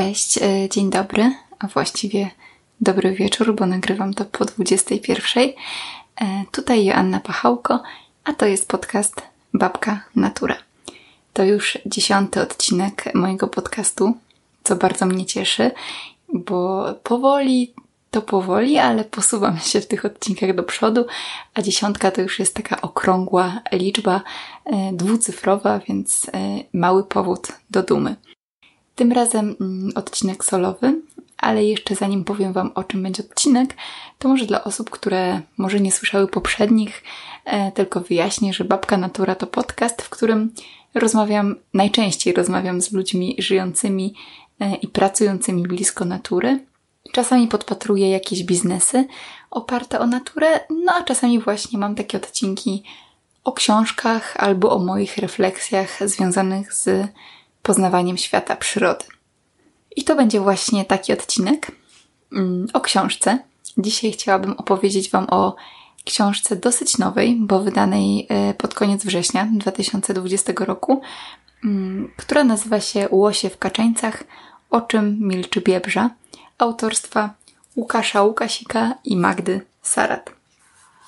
Cześć, e, dzień dobry, a właściwie dobry wieczór, bo nagrywam to po 21. E, tutaj Joanna Pachałko, a to jest podcast Babka Natura. To już dziesiąty odcinek mojego podcastu, co bardzo mnie cieszy, bo powoli to powoli, ale posuwam się w tych odcinkach do przodu, a dziesiątka to już jest taka okrągła liczba e, dwucyfrowa, więc mały powód do dumy. Tym razem mm, odcinek solowy, ale jeszcze zanim powiem Wam o czym będzie odcinek, to może dla osób, które może nie słyszały poprzednich, e, tylko wyjaśnię, że Babka Natura to podcast, w którym rozmawiam, najczęściej rozmawiam z ludźmi żyjącymi e, i pracującymi blisko natury. Czasami podpatruję jakieś biznesy oparte o naturę, no a czasami właśnie mam takie odcinki o książkach albo o moich refleksjach związanych z poznawaniem świata przyrody. I to będzie właśnie taki odcinek mm, o książce. Dzisiaj chciałabym opowiedzieć Wam o książce dosyć nowej, bo wydanej e, pod koniec września 2020 roku, mm, która nazywa się Łosie w Kaczeńcach, o czym milczy Biebrza, autorstwa Łukasza Łukasika i Magdy Sarat.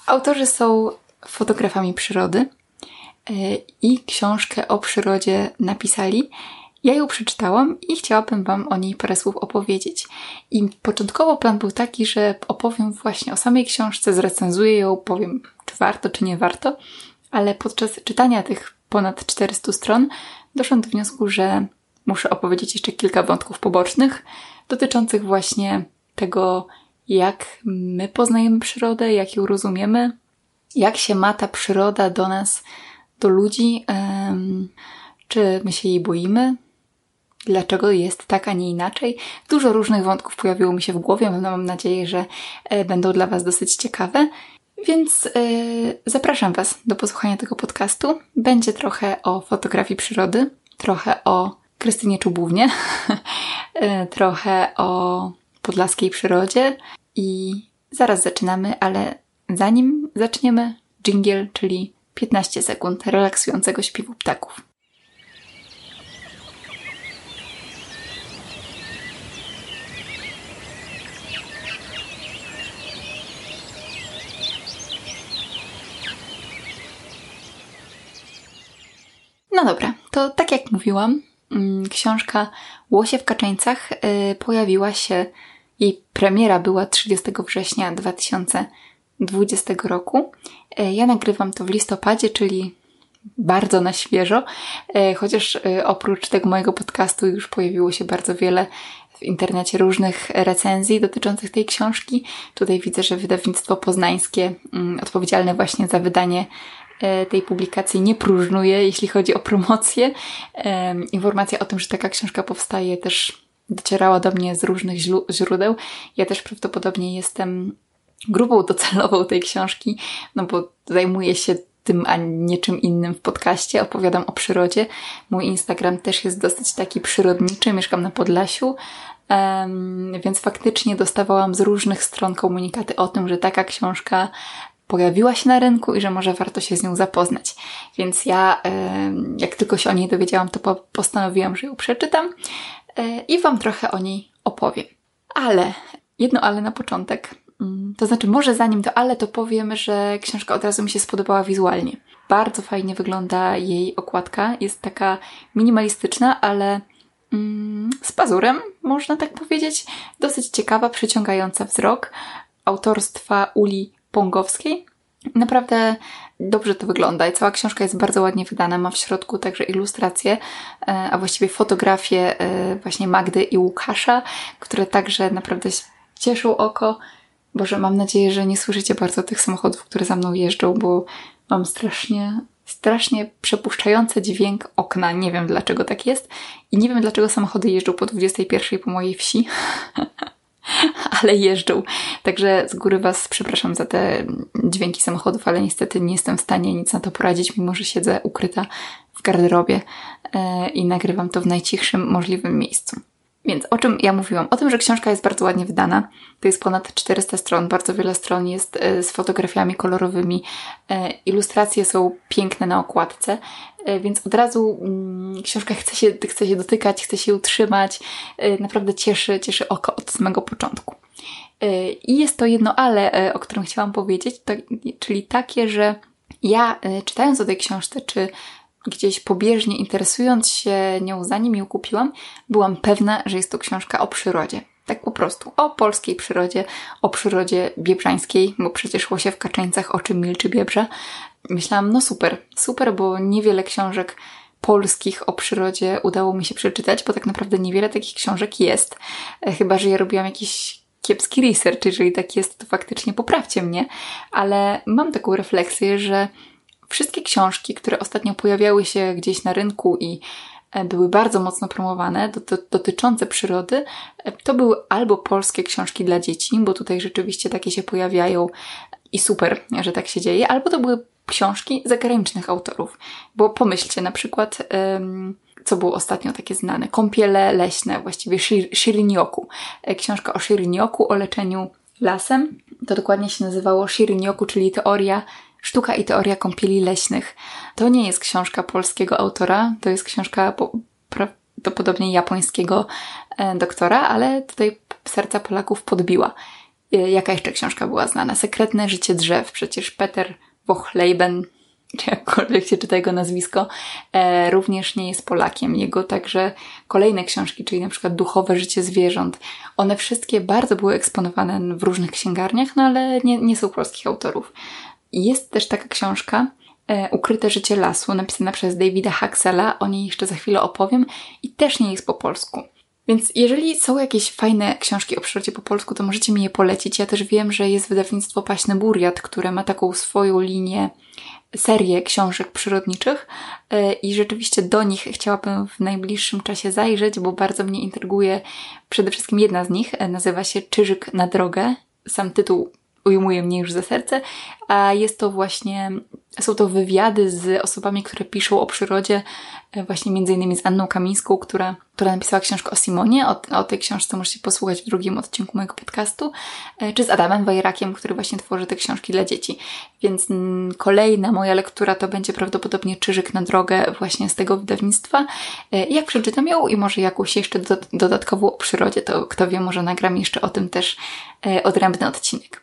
Autorzy są fotografami przyrody, i książkę o przyrodzie napisali. Ja ją przeczytałam i chciałabym Wam o niej parę słów opowiedzieć. I początkowo plan był taki, że opowiem właśnie o samej książce, zrecenzuję ją, powiem, czy warto, czy nie warto, ale podczas czytania tych ponad 400 stron doszłam do wniosku, że muszę opowiedzieć jeszcze kilka wątków pobocznych dotyczących właśnie tego, jak my poznajemy przyrodę, jak ją rozumiemy, jak się ma ta przyroda do nas do ludzi, czy my się jej boimy, dlaczego jest tak, a nie inaczej. Dużo różnych wątków pojawiło mi się w głowie, no, mam nadzieję, że e, będą dla Was dosyć ciekawe. Więc yy, zapraszam Was do posłuchania tego podcastu. Będzie trochę o fotografii przyrody, trochę o Krystynie Czubównie, yy, trochę o podlaskiej przyrodzie i zaraz zaczynamy, ale zanim zaczniemy, jingle, czyli 15 sekund relaksującego śpiewu ptaków. No dobra, to tak jak mówiłam, mm, książka Łosie w Kaczeńcach y, pojawiła się, jej premiera była 30 września 2000 2020 roku. E, ja nagrywam to w listopadzie, czyli bardzo na świeżo, e, chociaż e, oprócz tego mojego podcastu już pojawiło się bardzo wiele w internecie różnych recenzji dotyczących tej książki. Tutaj widzę, że wydawnictwo poznańskie, mm, odpowiedzialne właśnie za wydanie tej publikacji, nie próżnuje, jeśli chodzi o promocję. Informacja o tym, że taka książka powstaje, też docierała do mnie z różnych źródeł. Ja też prawdopodobnie jestem grupą docelową tej książki, no bo zajmuję się tym, a nie czym innym w podcaście. Opowiadam o przyrodzie. Mój Instagram też jest dosyć taki przyrodniczy. Mieszkam na Podlasiu, um, więc faktycznie dostawałam z różnych stron komunikaty o tym, że taka książka pojawiła się na rynku i że może warto się z nią zapoznać. Więc ja, jak tylko się o niej dowiedziałam, to postanowiłam, że ją przeczytam e, i Wam trochę o niej opowiem. Ale, jedno ale na początek. Mm, to znaczy, może zanim to ale, to powiem, że książka od razu mi się spodobała wizualnie. Bardzo fajnie wygląda jej okładka. Jest taka minimalistyczna, ale mm, z pazurem, można tak powiedzieć. Dosyć ciekawa, przyciągająca wzrok. Autorstwa Uli Pongowskiej. Naprawdę dobrze to wygląda cała książka jest bardzo ładnie wydana. Ma w środku także ilustracje, e, a właściwie fotografie właśnie Magdy i Łukasza, które także naprawdę cieszą oko. Boże, mam nadzieję, że nie słyszycie bardzo tych samochodów, które za mną jeżdżą, bo mam strasznie, strasznie przepuszczający dźwięk okna. Nie wiem dlaczego tak jest i nie wiem dlaczego samochody jeżdżą po 21 po mojej wsi. ale jeżdżą. Także z góry Was przepraszam za te dźwięki samochodów, ale niestety nie jestem w stanie nic na to poradzić, mimo że siedzę ukryta w garderobie yy, i nagrywam to w najcichszym możliwym miejscu. Więc o czym ja mówiłam? O tym, że książka jest bardzo ładnie wydana. To jest ponad 400 stron, bardzo wiele stron jest e, z fotografiami kolorowymi. E, ilustracje są piękne na okładce, e, więc od razu mm, książka chce się, chce się dotykać, chce się utrzymać. Naprawdę cieszy, cieszy oko od samego początku. I jest to jedno ale, o którym chciałam powiedzieć, to, czyli takie, że ja czytając o tej książce, czy gdzieś pobieżnie interesując się nią, zanim ją kupiłam, byłam pewna, że jest to książka o przyrodzie. Tak po prostu. O polskiej przyrodzie, o przyrodzie biebrzańskiej, bo przecież łosie w Kaczeńcach, o czym milczy biebrza. Myślałam, no super, super, bo niewiele książek polskich o przyrodzie udało mi się przeczytać, bo tak naprawdę niewiele takich książek jest. E, chyba, że ja robiłam jakiś kiepski research, jeżeli tak jest, to faktycznie poprawcie mnie, ale mam taką refleksję, że Wszystkie książki, które ostatnio pojawiały się gdzieś na rynku i e, były bardzo mocno promowane, do, do, dotyczące przyrody, e, to były albo polskie książki dla dzieci, bo tutaj rzeczywiście takie się pojawiają i super, że tak się dzieje, albo to były książki zagranicznych autorów. Bo pomyślcie na przykład, co było ostatnio takie znane, Kąpiele leśne, właściwie Shirinyoku. E, książka o Shirinyoku, o leczeniu lasem. To dokładnie się nazywało Shirinyoku, czyli teoria Sztuka i teoria kąpieli leśnych. To nie jest książka polskiego autora, to jest książka po, prawdopodobnie japońskiego e, doktora, ale tutaj serca Polaków podbiła. E, jaka jeszcze książka była znana? Sekretne życie drzew. Przecież Peter Wochleben, czy jakkolwiek się czyta jego nazwisko, e, również nie jest Polakiem. Jego także kolejne książki, czyli na przykład Duchowe życie zwierząt, one wszystkie bardzo były eksponowane w różnych księgarniach, no ale nie, nie są polskich autorów. Jest też taka książka, e, Ukryte życie lasu, napisana przez Davida Haxela, o niej jeszcze za chwilę opowiem i też nie jest po polsku. Więc jeżeli są jakieś fajne książki o przyrodzie po polsku, to możecie mi je polecić. Ja też wiem, że jest wydawnictwo Paśny Buriat, które ma taką swoją linię, serię książek przyrodniczych e, i rzeczywiście do nich chciałabym w najbliższym czasie zajrzeć, bo bardzo mnie intryguje przede wszystkim jedna z nich, e, nazywa się Czyżyk na drogę. Sam tytuł ujmuje mnie już za serce, a jest to właśnie, są to wywiady z osobami, które piszą o przyrodzie, e, właśnie między innymi z Anną Kamińską, która, która napisała książkę o Simonie, o, o tej książce możecie posłuchać w drugim odcinku mojego podcastu, e, czy z Adamem Wajrakiem, który właśnie tworzy te książki dla dzieci. Więc mm, kolejna moja lektura to będzie prawdopodobnie Czyżyk na drogę właśnie z tego wydawnictwa. E, jak przeczytam ją i może jakąś jeszcze dodatkową o przyrodzie, to kto wie, może nagram jeszcze o tym też odrębny odcinek.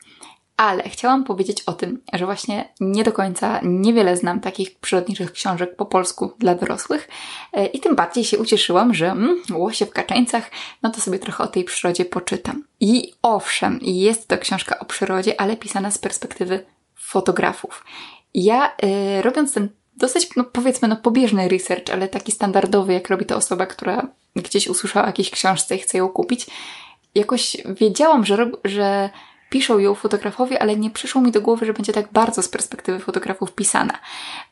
Ale chciałam powiedzieć o tym, że właśnie nie do końca niewiele znam takich przyrodniczych książek po polsku dla dorosłych e, i tym bardziej się ucieszyłam, że mm, łosie w kaczeńcach, no to sobie trochę o tej przyrodzie poczytam. I owszem, jest to książka o przyrodzie, ale pisana z perspektywy fotografów. Ja y, robiąc ten dosyć, no powiedzmy, no pobieżny research, ale taki standardowy, jak robi to osoba, która gdzieś usłyszała o jakiejś książce i chce ją kupić, jakoś wiedziałam, że, że piszą ją fotografowie, ale nie przyszło mi do głowy, że będzie tak bardzo z perspektywy fotografów pisana.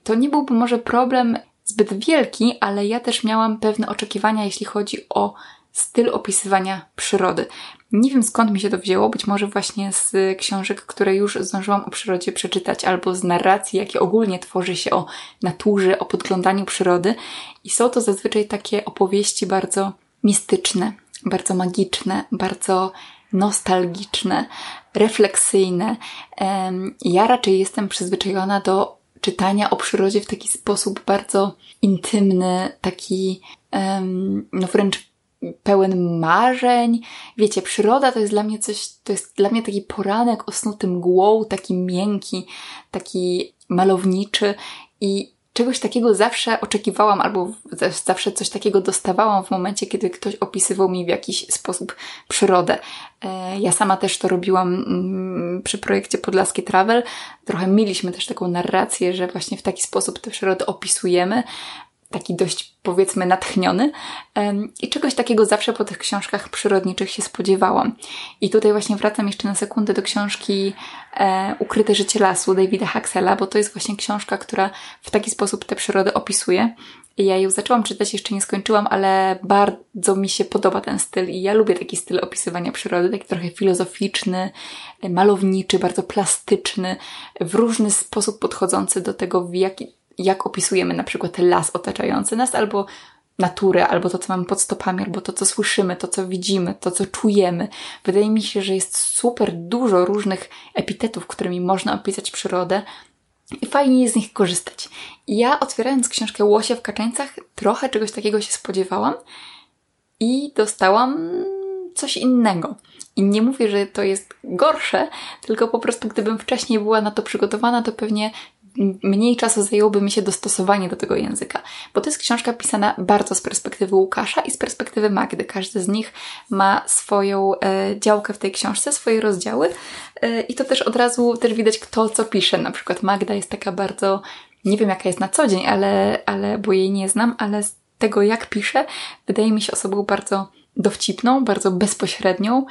To nie byłby może problem zbyt wielki, ale ja też miałam pewne oczekiwania, jeśli chodzi o styl opisywania przyrody. Nie wiem skąd mi się to wzięło, być może właśnie z książek, które już zdążyłam o przyrodzie przeczytać, albo z narracji, jakie ogólnie tworzy się o naturze, o podglądaniu przyrody. I są to zazwyczaj takie opowieści bardzo mistyczne, bardzo magiczne, bardzo nostalgiczne, refleksyjne. Ja raczej jestem przyzwyczajona do czytania o przyrodzie w taki sposób bardzo intymny, taki no wręcz pełen marzeń. Wiecie, przyroda to jest dla mnie coś, to jest dla mnie taki poranek osnuty mgłą, taki miękki, taki malowniczy i czegoś takiego zawsze oczekiwałam, albo zawsze coś takiego dostawałam w momencie, kiedy ktoś opisywał mi w jakiś sposób przyrodę. E, ja sama też to robiłam mm, przy projekcie Podlaskie Travel. Trochę mieliśmy też taką narrację, że właśnie w taki sposób tę przyrodę opisujemy, taki dość powiedzmy natchniony i czegoś takiego zawsze po tych książkach przyrodniczych się spodziewałam. I tutaj właśnie wracam jeszcze na sekundę do książki e, Ukryte życie lasu Davida Haxela, bo to jest właśnie książka, która w taki sposób tę przyrodę opisuje. Ja ją zaczęłam czytać, jeszcze nie skończyłam, ale bardzo mi się podoba ten styl i ja lubię taki styl opisywania przyrody, taki trochę filozoficzny, malowniczy, bardzo plastyczny, w różny sposób podchodzący do tego, w jaki, jak opisujemy na przykład las otaczający nas, albo natury, albo to, co mamy pod stopami, albo to, co słyszymy, to, co widzimy, to, co czujemy. Wydaje mi się, że jest super dużo różnych epitetów, którymi można opisać przyrodę, i fajnie jest z nich korzystać. ja otwierając książkę Łosie w Kaczeńcach trochę czegoś takiego się spodziewałam i dostałam coś innego. I nie mówię, że to jest gorsze, tylko po prostu gdybym wcześniej była na to przygotowana, to pewnie mniej czasu zajęłoby mi się dostosowanie do tego języka, bo to jest książka pisana bardzo z perspektywy Łukasza i z perspektywy Magdy. Każdy z nich ma swoją e, działkę w tej książce, swoje rozdziały e, i to też od razu też widać kto co pisze. Na przykład Magda jest taka bardzo, nie wiem jaka jest na co dzień, ale, ale bo jej nie znam, ale z tego jak pisze, wydaje mi się osobą bardzo dowcipną, bardzo bezpośrednią,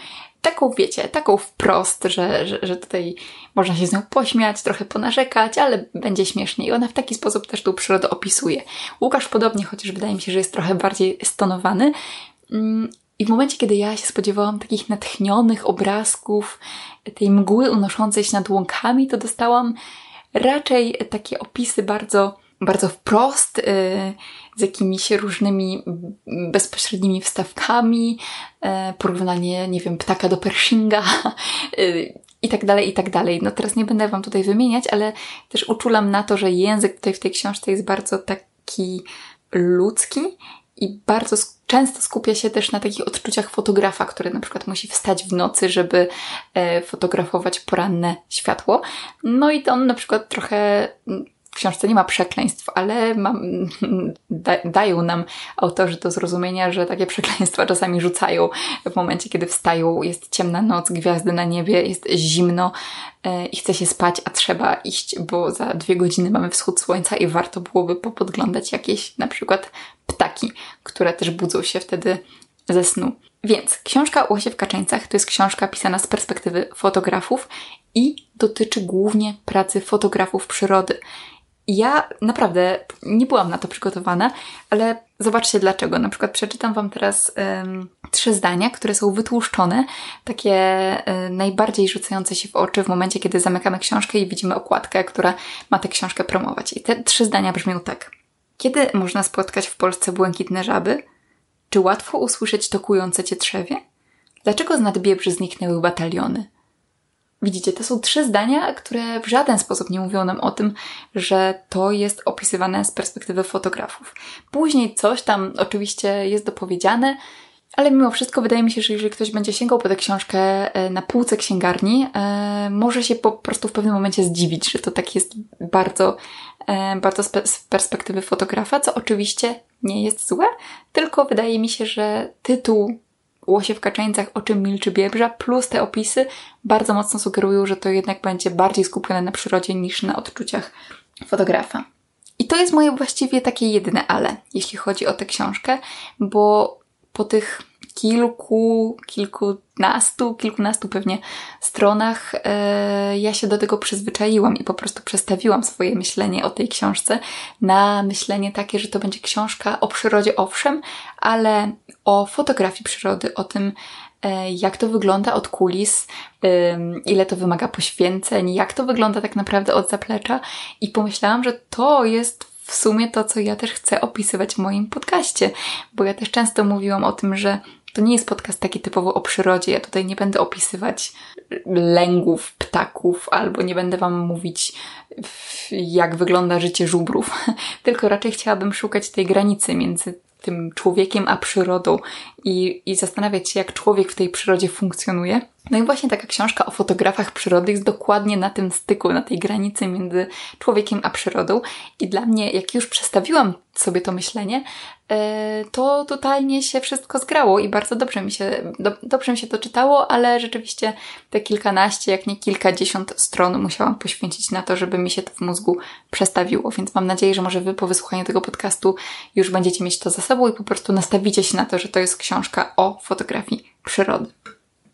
taką wiecie, taką wprost, że, że, że tutaj można się z nią pośmiać, trochę ponarzekać, ale będzie śmiesznie. I ona w taki sposób też tą przyrodę opisuje. Łukasz podobnie, chociaż wydaje mi się, że jest trochę bardziej stonowany. Mm, I w momencie, kiedy ja się spodziewałam takich natchnionych obrazków, tej mgły unoszącej się nad łąkami, to dostałam raczej takie opisy bardzo bardzo wprost, y, z jakimiś różnymi bezpośrednimi wstawkami, y, porównanie, nie wiem, ptaka do Pershinga y, i tak dalej, i tak dalej. No teraz nie będę Wam tutaj wymieniać, ale też uczulam na to, że język tutaj w tej książce jest bardzo taki ludzki i bardzo często skupia się też na takich odczuciach fotografa, który na przykład musi wstać w nocy, żeby e, fotografować poranne światło. No i to on na przykład trochę książce nie ma przekleństw, ale mam, da, dają nam autorzy do zrozumienia, że takie przekleństwa czasami rzucają w momencie, kiedy wstają, jest ciemna noc, gwiazdy na niebie, jest zimno e, i chce się spać, a trzeba iść, bo za dwie godziny mamy wschód słońca i warto byłoby popodglądać jakieś na przykład ptaki, które też budzą się wtedy ze snu. Więc książka Łosie w Kaczeńcach to jest książka pisana z perspektywy fotografów i dotyczy głównie pracy fotografów przyrody ja naprawdę nie byłam na to przygotowana, ale zobaczcie dlaczego. Na przykład przeczytam Wam teraz um, trzy zdania, które są wytłuszczone, takie um, najbardziej rzucające się w oczy w momencie, kiedy zamykamy książkę i widzimy okładkę, która ma tę książkę promować. I te trzy zdania brzmią tak. Kiedy można spotkać w Polsce błękitne żaby? Czy łatwo usłyszeć tokujące cię trzewie? Dlaczego z nadbiebrzy zniknęły bataliony? Widzicie, to są trzy zdania, które w żaden sposób nie mówią nam o tym, że to jest opisywane z perspektywy fotografów. Później coś tam oczywiście jest dopowiedziane, ale mimo wszystko wydaje mi się, że jeżeli ktoś będzie sięgał po tę książkę e, na półce księgarni, e, może się po prostu w pewnym momencie zdziwić, że to tak jest bardzo, e, bardzo z perspektywy fotografa, co oczywiście nie jest złe, tylko wydaje mi się, że tytuł łosie w kaczeńcach, o czym milczy biebrza, plus te opisy bardzo mocno sugerują, że to jednak będzie bardziej skupione na przyrodzie niż na odczuciach fotografa. I to jest moje właściwie takie jedyne ale, jeśli chodzi o tę książkę, bo po tych kilku, kilkunastu, kilkunastu pewnie stronach e, ja się do tego przyzwyczaiłam i po prostu przestawiłam swoje myślenie o tej książce na myślenie takie, że to będzie książka o przyrodzie, owszem, ale o fotografii przyrody, o tym, e, jak to wygląda od kulis, ile to wymaga poświęceń, jak to wygląda tak naprawdę od zaplecza. I pomyślałam, że to jest w sumie to, co ja też chcę opisywać w moim podcaście, bo ja też często mówiłam o tym, że to nie jest podcast taki typowo o przyrodzie. Ja tutaj nie będę opisywać lęgów ptaków, albo nie będę Wam mówić, jak wygląda życie żubrów, tylko raczej chciałabym szukać tej granicy między tym człowiekiem a przyrodą i, i zastanawiać się, jak człowiek w tej przyrodzie funkcjonuje. No i właśnie taka książka o fotografach przyrody jest dokładnie na tym styku, na tej granicy między człowiekiem a przyrodą. I dla mnie, jak już przestawiłam sobie to myślenie, to totalnie się wszystko zgrało i bardzo dobrze mi się, do, dobrze mi się to czytało, ale rzeczywiście te kilkanaście, jak nie kilkadziesiąt stron musiałam poświęcić na to, żeby mi się to w mózgu przestawiło. Więc mam nadzieję, że może Wy po wysłuchaniu tego podcastu już będziecie mieć to za sobą i po prostu nastawicie się na to, że to jest książka o fotografii przyrody.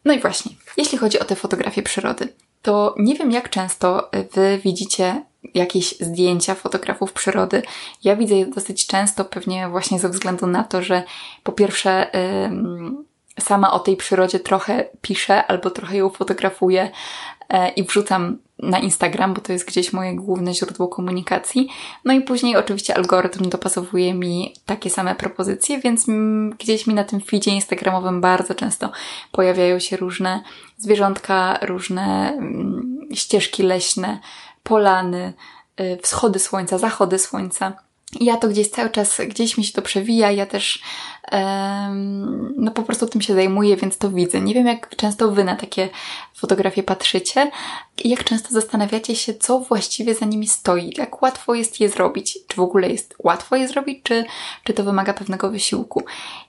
No i właśnie, jeśli chodzi o te fotografie przyrody, to nie wiem jak często Wy widzicie jakieś zdjęcia fotografów przyrody. Ja widzę je dosyć często, pewnie właśnie ze względu na to, że po pierwsze sama o tej przyrodzie trochę piszę albo trochę ją fotografuję e, i wrzucam na Instagram, bo to jest gdzieś moje główne źródło komunikacji. No i później oczywiście algorytm dopasowuje mi takie same propozycje, więc gdzieś mi na tym feedzie instagramowym bardzo często pojawiają się różne zwierzątka, różne ścieżki leśne, polany, y, wschody słońca, zachody słońca. I ja to gdzieś cały czas, gdzieś mi się to przewija, ja też no po prostu tym się zajmuję, więc to widzę. Nie wiem, jak często Wy na takie fotografie patrzycie jak często zastanawiacie się, co właściwie za nimi stoi, jak łatwo jest je zrobić, czy w ogóle jest łatwo je zrobić, czy, czy to wymaga pewnego wysiłku.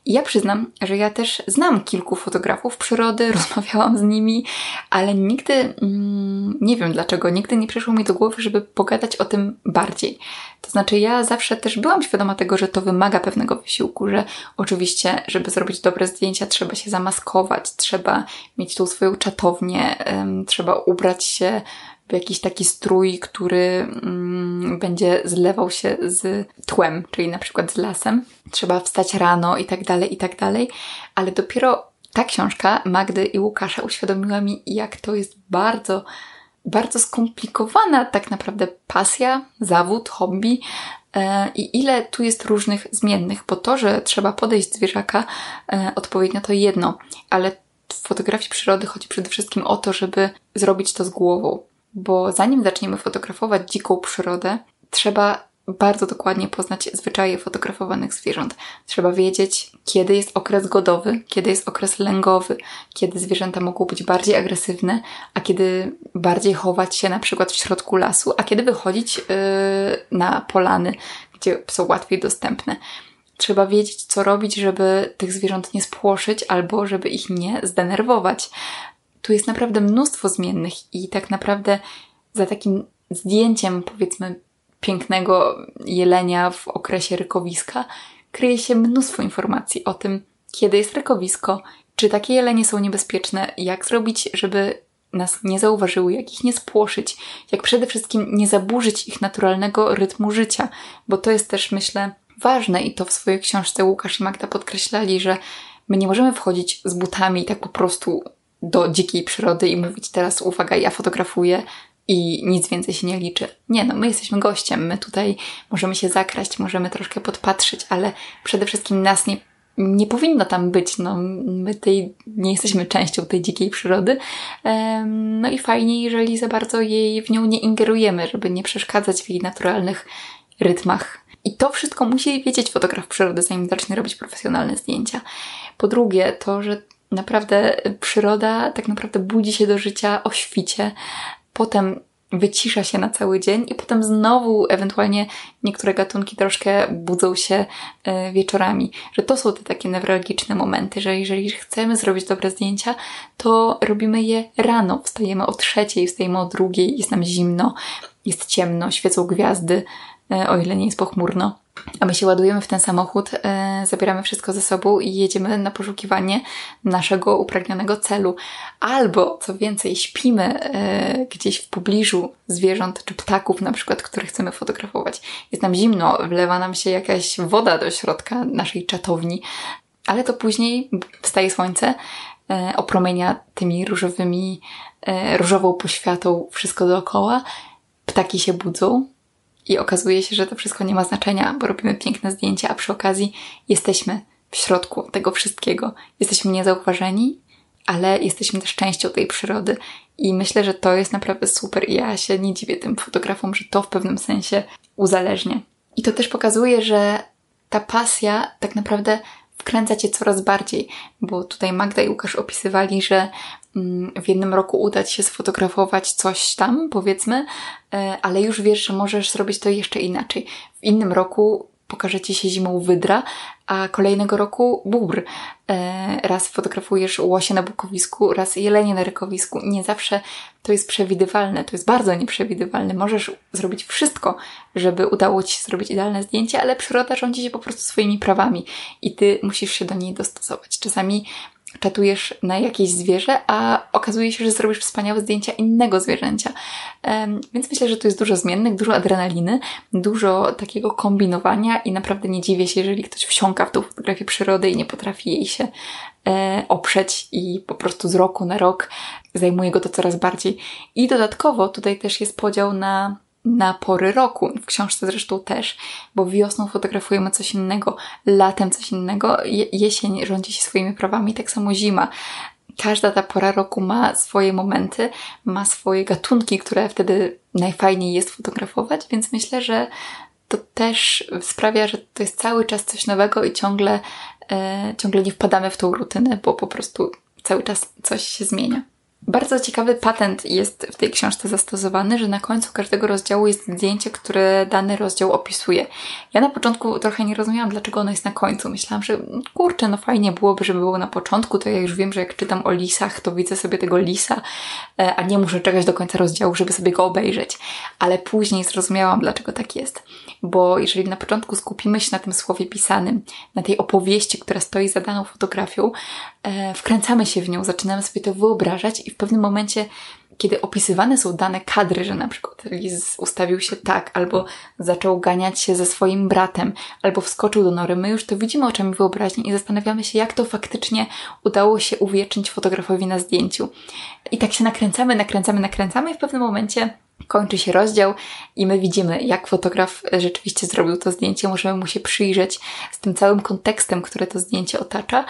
I ja przyznam, że ja też znam kilku fotografów przyrody, rozmawiałam z nimi, ale nigdy, mm, nie wiem dlaczego, nigdy nie przyszło mi do głowy, żeby pogadać o tym bardziej. To znaczy, ja zawsze też byłam świadoma tego, że to wymaga pewnego wysiłku, że Oczywiście, żeby zrobić dobre zdjęcia, trzeba się zamaskować, trzeba mieć tą swoją czatownię, trzeba ubrać się w jakiś taki strój, który mm, będzie zlewał się z tłem, czyli na przykład z lasem. Trzeba wstać rano i tak dalej, i tak dalej. Ale dopiero ta książka Magdy i Łukasza uświadomiła mi, jak to jest bardzo, bardzo skomplikowana tak naprawdę pasja, zawód, hobby, E, i ile tu jest różnych zmiennych, bo to, że trzeba podejść zwierzaka e, odpowiednio to jedno, ale w fotografii przyrody chodzi przede wszystkim o to, żeby zrobić to z głową, bo zanim zaczniemy fotografować dziką przyrodę, trzeba bardzo dokładnie poznać zwyczaje fotografowanych zwierząt. Trzeba wiedzieć, kiedy jest okres godowy, kiedy jest okres lęgowy, kiedy zwierzęta mogą być bardziej agresywne, a kiedy bardziej chować się na przykład w środku lasu, a kiedy wychodzić yy, na polany, gdzie są łatwiej dostępne. Trzeba wiedzieć, co robić, żeby tych zwierząt nie spłoszyć albo żeby ich nie zdenerwować. Tu jest naprawdę mnóstwo zmiennych i tak naprawdę za takim zdjęciem, powiedzmy, pięknego jelenia w okresie rykowiska kryje się mnóstwo informacji o tym, kiedy jest rykowisko, czy takie jelenie są niebezpieczne, jak zrobić, żeby nas nie zauważyły, jak ich nie spłoszyć, jak przede wszystkim nie zaburzyć ich naturalnego rytmu życia, bo to jest też, myślę, ważne i to w swojej książce Łukasz i Magda podkreślali, że my nie możemy wchodzić z butami tak po prostu do dzikiej przyrody i mówić teraz uwaga, ja fotografuję, i nic więcej się nie liczy. Nie, no my jesteśmy gościem, my tutaj możemy się zakraść, możemy troszkę podpatrzeć, ale przede wszystkim nas nie, nie powinno tam być. No, my tej, nie jesteśmy częścią tej dzikiej przyrody. No i fajnie, jeżeli za bardzo jej w nią nie ingerujemy, żeby nie przeszkadzać w jej naturalnych rytmach. I to wszystko musi wiedzieć fotograf przyrody, zanim zacznie robić profesjonalne zdjęcia. Po drugie, to, że naprawdę przyroda tak naprawdę budzi się do życia o świcie, potem wycisza się na cały dzień i potem znowu ewentualnie niektóre gatunki troszkę budzą się e, wieczorami. Że to są te takie newralgiczne momenty, że jeżeli chcemy zrobić dobre zdjęcia, to robimy je rano. Wstajemy o trzeciej, wstajemy o drugiej, jest nam zimno, jest ciemno, świecą gwiazdy, e, o ile nie jest pochmurno. A my się ładujemy w ten samochód, e, zabieramy wszystko ze sobą i jedziemy na poszukiwanie naszego upragnionego celu. Albo, co więcej, śpimy e, gdzieś w pobliżu zwierząt czy ptaków, na przykład, które chcemy fotografować. Jest nam zimno, wlewa nam się jakaś woda do środka naszej czatowni, ale to później wstaje słońce, opromienia tymi różowymi, różową poświatą wszystko dookoła. Ptaki się budzą, i okazuje się, że to wszystko nie ma znaczenia, bo robimy piękne zdjęcia, a przy okazji jesteśmy w środku tego wszystkiego. Jesteśmy niezauważeni, ale jesteśmy też częścią tej przyrody. I myślę, że to jest naprawdę super. I ja się nie dziwię tym fotografom, że to w pewnym sensie uzależnia. I to też pokazuje, że ta pasja tak naprawdę wkręca cię coraz bardziej, bo tutaj Magda i Łukasz opisywali, że w jednym roku uda ci się sfotografować coś tam, powiedzmy, e, ale już wiesz, że możesz zrobić to jeszcze inaczej. W innym roku pokaże ci się zimą wydra, a kolejnego roku bóbr. E, raz fotografujesz łosie na bukowisku, raz jelenie na rykowisku. Nie zawsze to jest przewidywalne, to jest bardzo nieprzewidywalne. Możesz zrobić wszystko, żeby udało ci się zrobić idealne zdjęcie, ale przyroda rządzi się po prostu swoimi prawami i ty musisz się do niej dostosować. Czasami czatujesz na jakieś zwierzę, a okazuje się, że zrobisz wspaniałe zdjęcia innego zwierzęcia. Więc myślę, że tu jest dużo zmiennych, dużo adrenaliny, dużo takiego kombinowania i naprawdę nie dziwię się, jeżeli ktoś wsiąka w tą fotografię przyrody i nie potrafi jej się e, oprzeć i po prostu z roku na rok zajmuje go to coraz bardziej. I dodatkowo tutaj też jest podział na na pory roku. W książce zresztą też, bo wiosną fotografujemy coś innego, latem coś innego, jesień rządzi się swoimi prawami, tak samo zima. Każda ta pora roku ma swoje momenty, ma swoje gatunki, które wtedy najfajniej jest fotografować, więc myślę, że to też sprawia, że to jest cały czas coś nowego i ciągle, e, ciągle nie wpadamy w tą rutynę, bo po prostu cały czas coś się zmienia. Bardzo ciekawy patent jest w tej książce zastosowany, że na końcu każdego rozdziału jest zdjęcie, które dany rozdział opisuje. Ja na początku trochę nie rozumiałam, dlaczego ono jest na końcu. Myślałam, że kurczę, no fajnie byłoby, żeby było na początku, to ja już wiem, że jak czytam o lisach, to widzę sobie tego lisa, e, a nie muszę czekać do końca rozdziału, żeby sobie go obejrzeć. Ale później zrozumiałam, dlaczego tak jest. Bo jeżeli na początku skupimy się na tym słowie pisanym, na tej opowieści, która stoi za daną fotografią, wkręcamy się w nią, zaczynamy sobie to wyobrażać i w pewnym momencie, kiedy opisywane są dane kadry, że na przykład Liz ustawił się tak, albo zaczął ganiać się ze swoim bratem, albo wskoczył do nory, my już to widzimy oczami wyobraźni i zastanawiamy się, jak to faktycznie udało się uwiecznić fotografowi na zdjęciu. I tak się nakręcamy, nakręcamy, nakręcamy i w pewnym momencie kończy się rozdział i my widzimy, jak fotograf rzeczywiście zrobił to zdjęcie. Możemy mu się przyjrzeć z tym całym kontekstem, który to zdjęcie otacza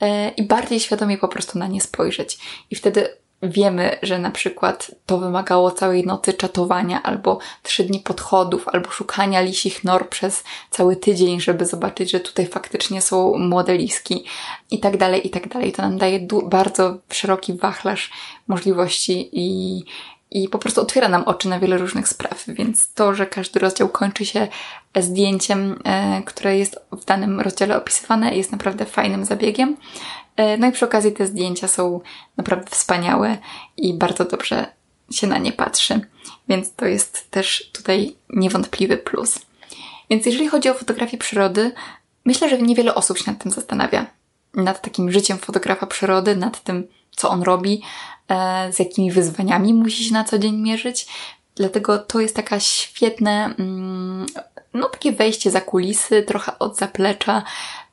e, i bardziej świadomie po prostu na nie spojrzeć. I wtedy wiemy, że na przykład to wymagało całej nocy czatowania, albo trzy dni podchodów, albo szukania lisich nor przez cały tydzień, żeby zobaczyć, że tutaj faktycznie są młode liski i tak dalej, i tak dalej. To nam daje bardzo szeroki wachlarz możliwości i, i po prostu otwiera nam oczy na wiele różnych spraw, więc to, że każdy rozdział kończy się zdjęciem, e, które jest w danym rozdziale opisywane, jest naprawdę fajnym zabiegiem. E, no i przy okazji te zdjęcia są naprawdę wspaniałe i bardzo dobrze się na nie patrzy, więc to jest też tutaj niewątpliwy plus. Więc jeżeli chodzi o fotografię przyrody, myślę, że niewiele osób się nad tym zastanawia. Nad takim życiem fotografa przyrody, nad tym, co on robi, e, z jakimi wyzwaniami musi się na co dzień mierzyć. Dlatego to jest taka świetne, mm, no takie wejście za kulisy, trochę od zaplecza,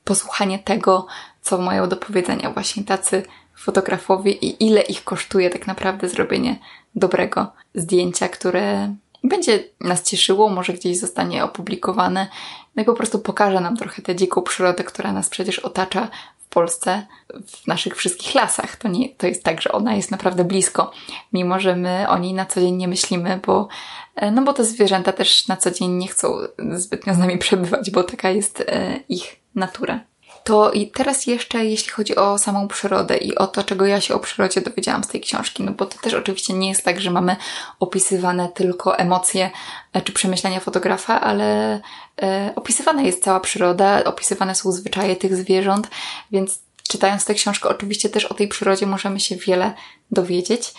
posłuchanie tego, co mają do powiedzenia właśnie tacy fotografowie i ile ich kosztuje tak naprawdę zrobienie dobrego zdjęcia, które będzie nas cieszyło, może gdzieś zostanie opublikowane, no i po prostu pokaże nam trochę tę dziką przyrodę, która nas przecież otacza Polsce, w naszych wszystkich lasach. To, nie, to jest tak, że ona jest naprawdę blisko, mimo że my o niej na co dzień nie myślimy, bo, e, no bo te zwierzęta też na co dzień nie chcą zbytnio z nami przebywać, bo taka jest e, ich natura. To i teraz jeszcze, jeśli chodzi o samą przyrodę i o to, czego ja się o przyrodzie dowiedziałam z tej książki, no bo to też oczywiście nie jest tak, że mamy opisywane tylko emocje e, czy przemyślenia fotografa, ale e, opisywana jest cała przyroda, opisywane są zwyczaje tych zwierząt, więc czytając tę książkę, oczywiście też o tej przyrodzie możemy się wiele dowiedzieć.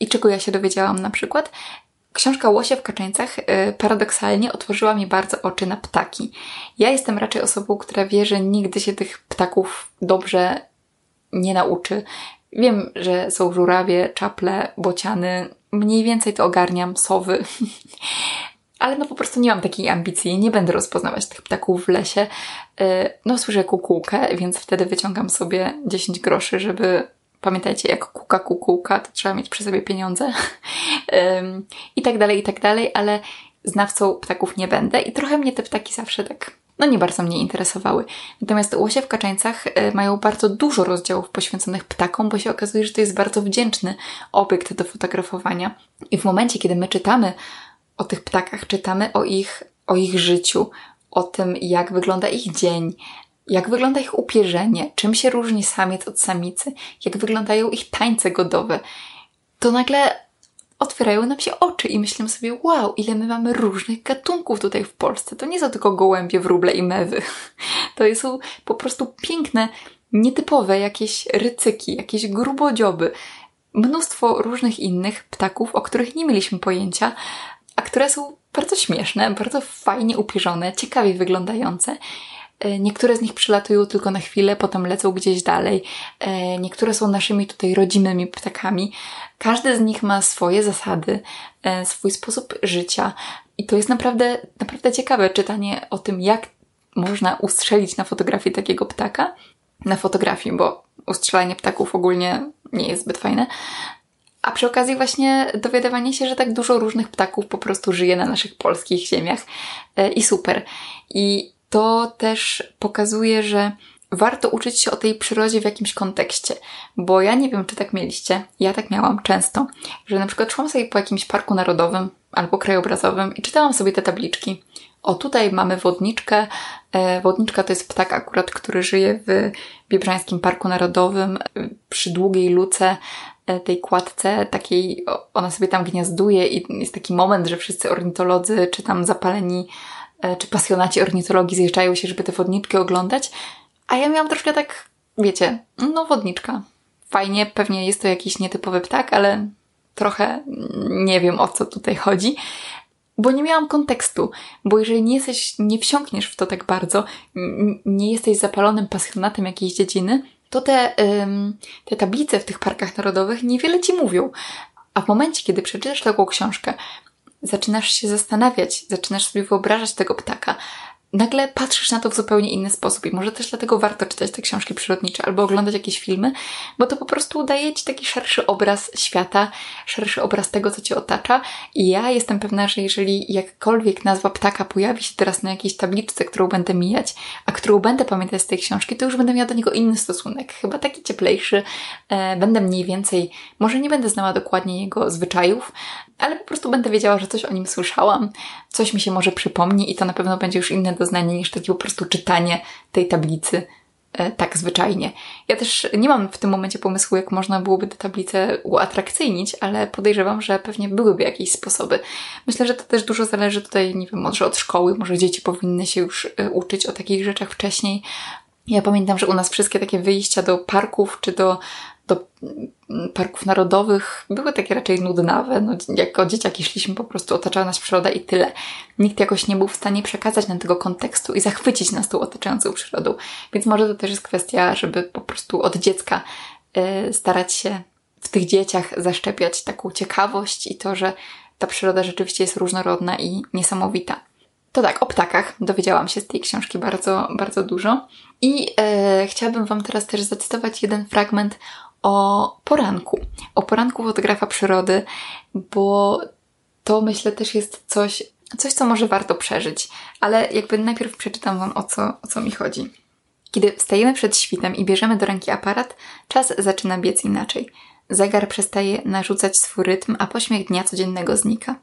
I czego ja się dowiedziałam na przykład? Książka Łosie w Kaczyńcach y, paradoksalnie otworzyła mi bardzo oczy na ptaki. Ja jestem raczej osobą, która wie, że nigdy się tych ptaków dobrze nie nauczy. Wiem, że są żurawie, czaple, bociany. Mniej więcej to ogarniam, sowy. Ale no po prostu nie mam takiej ambicji. Nie będę rozpoznawać tych ptaków w lesie. Y, no słyszę kukułkę, więc wtedy wyciągam sobie 10 groszy, żeby Pamiętajcie, jak kuka kukułka, to trzeba mieć przy sobie pieniądze. I tak dalej, i tak dalej, ale znawcą ptaków nie będę i trochę mnie te ptaki zawsze tak, no nie bardzo mnie interesowały. Natomiast łosie w Kaczeńcach e, mają bardzo dużo rozdziałów poświęconych ptakom, bo się okazuje, że to jest bardzo wdzięczny obiekt do fotografowania. I w momencie, kiedy my czytamy o tych ptakach, czytamy o ich, o ich życiu, o tym, jak wygląda ich dzień, jak wygląda ich upierzenie, czym się różni samiec od samicy, jak wyglądają ich tańce godowe, to nagle otwierają nam się oczy i myślimy sobie, wow, ile my mamy różnych gatunków tutaj w Polsce. To nie są tylko gołębie, wróble i mewy. To są po prostu piękne, nietypowe jakieś rycyki, jakieś grubodzioby. Mnóstwo różnych innych ptaków, o których nie mieliśmy pojęcia, a które są bardzo śmieszne, bardzo fajnie upierzone, ciekawie wyglądające. E, niektóre z nich przylatują tylko na chwilę, potem lecą gdzieś dalej. E, niektóre są naszymi tutaj rodzimymi ptakami. Każdy z nich ma swoje zasady, e, swój sposób życia i to jest naprawdę, naprawdę ciekawe czytanie o tym, jak można ustrzelić na fotografii takiego ptaka. na fotografii, bo ustrzelanie ptaków ogólnie nie jest zbyt fajne. A przy okazji właśnie dowiadywanie się, że tak dużo różnych ptaków po prostu żyje na naszych polskich ziemiach i super. I to też pokazuje, że warto uczyć się o tej przyrodzie w jakimś kontekście, bo ja nie wiem, czy tak mieliście, ja tak miałam często, że na przykład szłam sobie po jakimś parku narodowym albo krajobrazowym i czytałam sobie te tabliczki. O, tutaj mamy wodniczkę. E, wodniczka to jest ptak akurat, który żyje w Biebrzańskim Parku Narodowym przy długiej luce e, tej kładce takiej, ona sobie tam gniazduje i jest taki moment, że wszyscy ornitolodzy, czy tam zapaleni, e, czy pasjonaci ornitologii zjeżdżają się, żeby te wodniczki oglądać. A ja miałam troszkę tak, wiecie, no wodniczka. Fajnie, pewnie jest to jakiś nietypowy ptak, ale trochę nie wiem o co tutaj chodzi. Bo nie miałam kontekstu, bo jeżeli nie jesteś, nie wsiąkniesz w to tak bardzo, nie jesteś zapalonym pasjonatem jakiejś dziedziny, to te, ym, te tablice w tych parkach narodowych niewiele ci mówią. A w momencie, kiedy przeczytasz taką książkę, zaczynasz się zastanawiać, zaczynasz sobie wyobrażać tego ptaka, nagle patrzysz na to w zupełnie inny sposób i może też dlatego warto czytać te książki przyrodnicze albo oglądać jakieś filmy, bo to po prostu daje Ci taki szerszy obraz świata, szerszy obraz tego, co Cię otacza. I ja jestem pewna, że jeżeli jakkolwiek nazwa ptaka pojawi się teraz na jakiejś tabliczce, którą będę mijać, a którą będę pamiętać z tej książki, to już będę miała do niego inny stosunek, chyba taki cieplejszy, e, będę mniej więcej, może nie będę znała dokładnie jego zwyczajów, ale po prostu będę wiedziała, że coś o nim słyszałam, coś mi się może przypomni i to na pewno będzie już inne doznanie niż takie po prostu czytanie tej tablicy e, tak zwyczajnie. Ja też nie mam w tym momencie pomysłu, jak można byłoby tę tablicę uatrakcyjnić, ale podejrzewam, że pewnie byłyby jakieś sposoby. Myślę, że to też dużo zależy tutaj, nie wiem, może od szkoły, może dzieci powinny się już e, uczyć o takich rzeczach wcześniej. Ja pamiętam, że u nas wszystkie takie wyjścia do parków czy do do parków narodowych były takie raczej nudnawe. No, jako dzieciaki szliśmy po prostu, otaczała nas przyroda i tyle. Nikt jakoś nie był w stanie przekazać nam tego kontekstu i zachwycić nas tą otaczającą przyrodą. Więc może to też jest kwestia, żeby po prostu od dziecka y, starać się w tych dzieciach zaszczepiać taką ciekawość i to, że ta przyroda rzeczywiście jest różnorodna i niesamowita. To tak, o ptakach dowiedziałam się z tej książki bardzo, bardzo dużo. I e, chciałabym Wam teraz też zacytować jeden fragment o poranku. O poranku fotografa przyrody, bo to myślę też jest coś, coś, co może warto przeżyć. Ale jakby najpierw przeczytam Wam o co, o co mi chodzi. Kiedy wstajemy przed świtem i bierzemy do ręki aparat, czas zaczyna biec inaczej. Zegar przestaje narzucać swój rytm, a pośmiech dnia codziennego znika.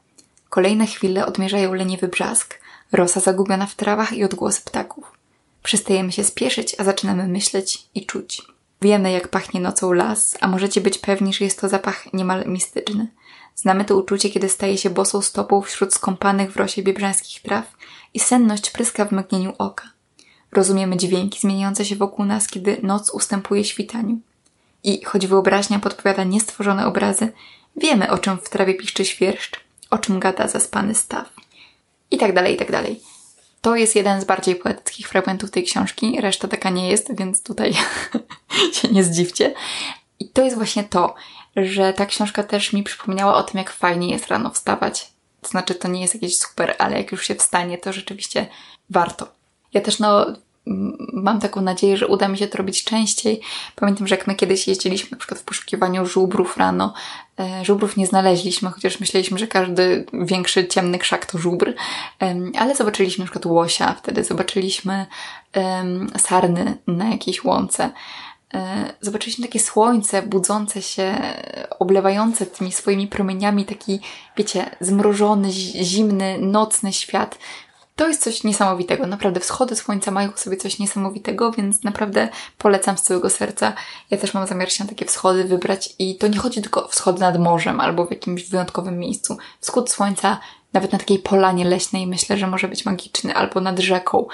Kolejne chwile odmierzają leniwy brzask, rosa zagubiona w trawach i odgłosy ptaków. Przestajemy się spieszyć, a zaczynamy myśleć i czuć. Wiemy, jak pachnie nocą las, a możecie być pewni, że jest to zapach niemal mistyczny. Znamy to uczucie, kiedy staje się bosą stopą wśród skąpanych w rosie biebrzańskich traw i senność pryska w mgnieniu oka. Rozumiemy dźwięki zmieniające się wokół nas, kiedy noc ustępuje świtaniu. I choć wyobraźnia podpowiada niestworzone obrazy, wiemy, o czym w trawie piszczy świerszcz, o czym gada zaspany staw. I tak dalej, i tak dalej. To jest jeden z bardziej poetyckich fragmentów tej książki, reszta taka nie jest, więc tutaj się nie zdziwcie. I to jest właśnie to, że ta książka też mi przypomniała o tym, jak fajnie jest rano wstawać. To znaczy, to nie jest jakieś super, ale jak już się wstanie, to rzeczywiście warto. Ja też, no, mam taką nadzieję, że uda mi się to robić częściej. Pamiętam, że jak my kiedyś jeździliśmy na przykład w poszukiwaniu żubrów rano, e, żubrów nie znaleźliśmy, chociaż myśleliśmy, że każdy większy ciemny krzak to żubr, ale zobaczyliśmy na przykład łosia, wtedy zobaczyliśmy sarny na jakiejś łące. E, zobaczyliśmy takie słońce budzące się, oblewające tymi swoimi promieniami, taki, wiecie, zmrożony, zimny, nocny świat, to jest coś niesamowitego. Naprawdę wschody słońca mają sobie coś niesamowitego, więc naprawdę polecam z całego serca. Ja też mam zamiar się na takie wschody wybrać i to nie chodzi tylko o wschody nad morzem albo w jakimś wyjątkowym miejscu. Wschód słońca nawet na takiej polanie leśnej myślę, że może być magiczny, albo nad rzeką.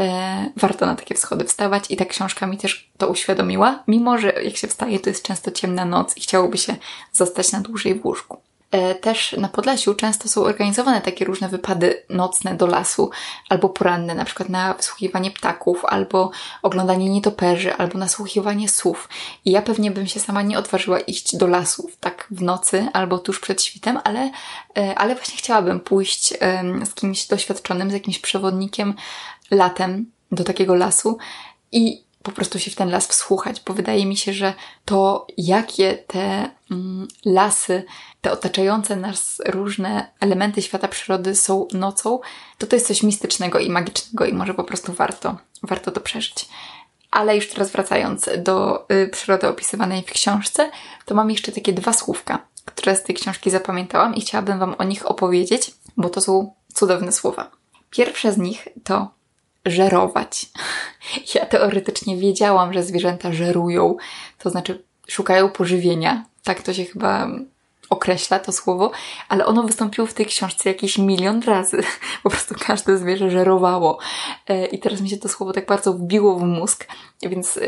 E, warto na takie wschody wstawać i ta książka mi też to uświadomiła, mimo że jak się wstaje, to jest często ciemna noc i chciałoby się zostać na dłużej w łóżku. E, też na Podlasiu często są organizowane takie różne wypady nocne do lasu, albo poranne, na przykład na wysłuchiwanie ptaków, albo oglądanie nietoperzy, albo nasłuchiwanie słów. I ja pewnie bym się sama nie odważyła iść do lasu tak w nocy, albo tuż przed świtem, ale, e, ale właśnie chciałabym pójść z kimś doświadczonym, z jakimś przewodnikiem latem do takiego lasu i po prostu się w ten las wsłuchać, bo wydaje mi się, że to, jakie te mm, lasy, te otaczające nas różne elementy świata przyrody są nocą, to to jest coś mistycznego i magicznego i może po prostu warto, warto to przeżyć. Ale już teraz wracając do y, przyrody opisywanej w książce, to mam jeszcze takie dwa słówka, które z tej książki zapamiętałam i chciałabym Wam o nich opowiedzieć, bo to są cudowne słowa. Pierwsze z nich to żerować. Ja teoretycznie wiedziałam, że zwierzęta żerują, to znaczy szukają pożywienia. Tak to się chyba określa to słowo, ale ono wystąpiło w tej książce jakiś milion razy. Po prostu każde zwierzę żerowało. E, I teraz mi się to słowo tak bardzo wbiło w mózg, więc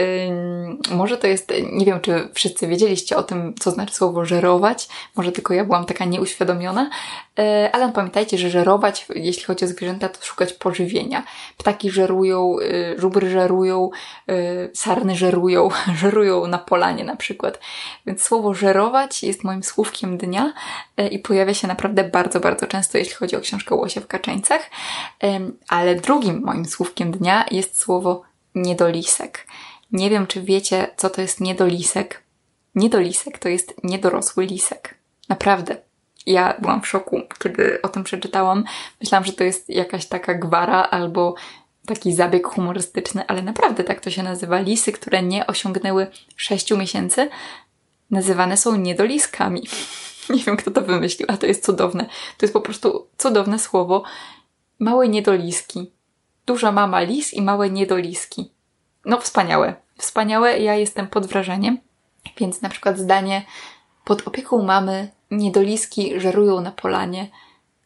może to jest, nie wiem, czy wszyscy wiedzieliście o tym, co znaczy słowo żerować, może tylko ja byłam taka nieuświadomiona, yy, ale pamiętajcie, że żerować, jeśli chodzi o zwierzęta, to szukać pożywienia. Ptaki żerują, yy, żubry żerują, sarny żerują, żerują na polanie na przykład. Więc słowo żerować jest moim słówkiem dnia yy, i pojawia się naprawdę bardzo, bardzo często, jeśli chodzi o książkę Łosie w Kaczeńcach. Ale drugim moim słówkiem dnia jest słowo niedolisek. Nie wiem, czy wiecie, co to jest niedolisek. Niedolisek to jest niedorosły lisek. Naprawdę. Ja byłam w szoku, kiedy o tym przeczytałam. Myślałam, że to jest jakaś taka gwara albo taki zabieg humorystyczny, ale naprawdę tak to się nazywa. Lisy, które nie osiągnęły sześciu miesięcy, nazywane są niedoliskami. Nie wiem, kto to wymyślił, a to jest cudowne. To jest po prostu cudowne słowo. Małe niedoliski duża mama lis i małe niedoliski. No wspaniałe. Wspaniałe, ja jestem pod wrażeniem. Więc na przykład zdanie pod opieką mamy niedoliski żerują na polanie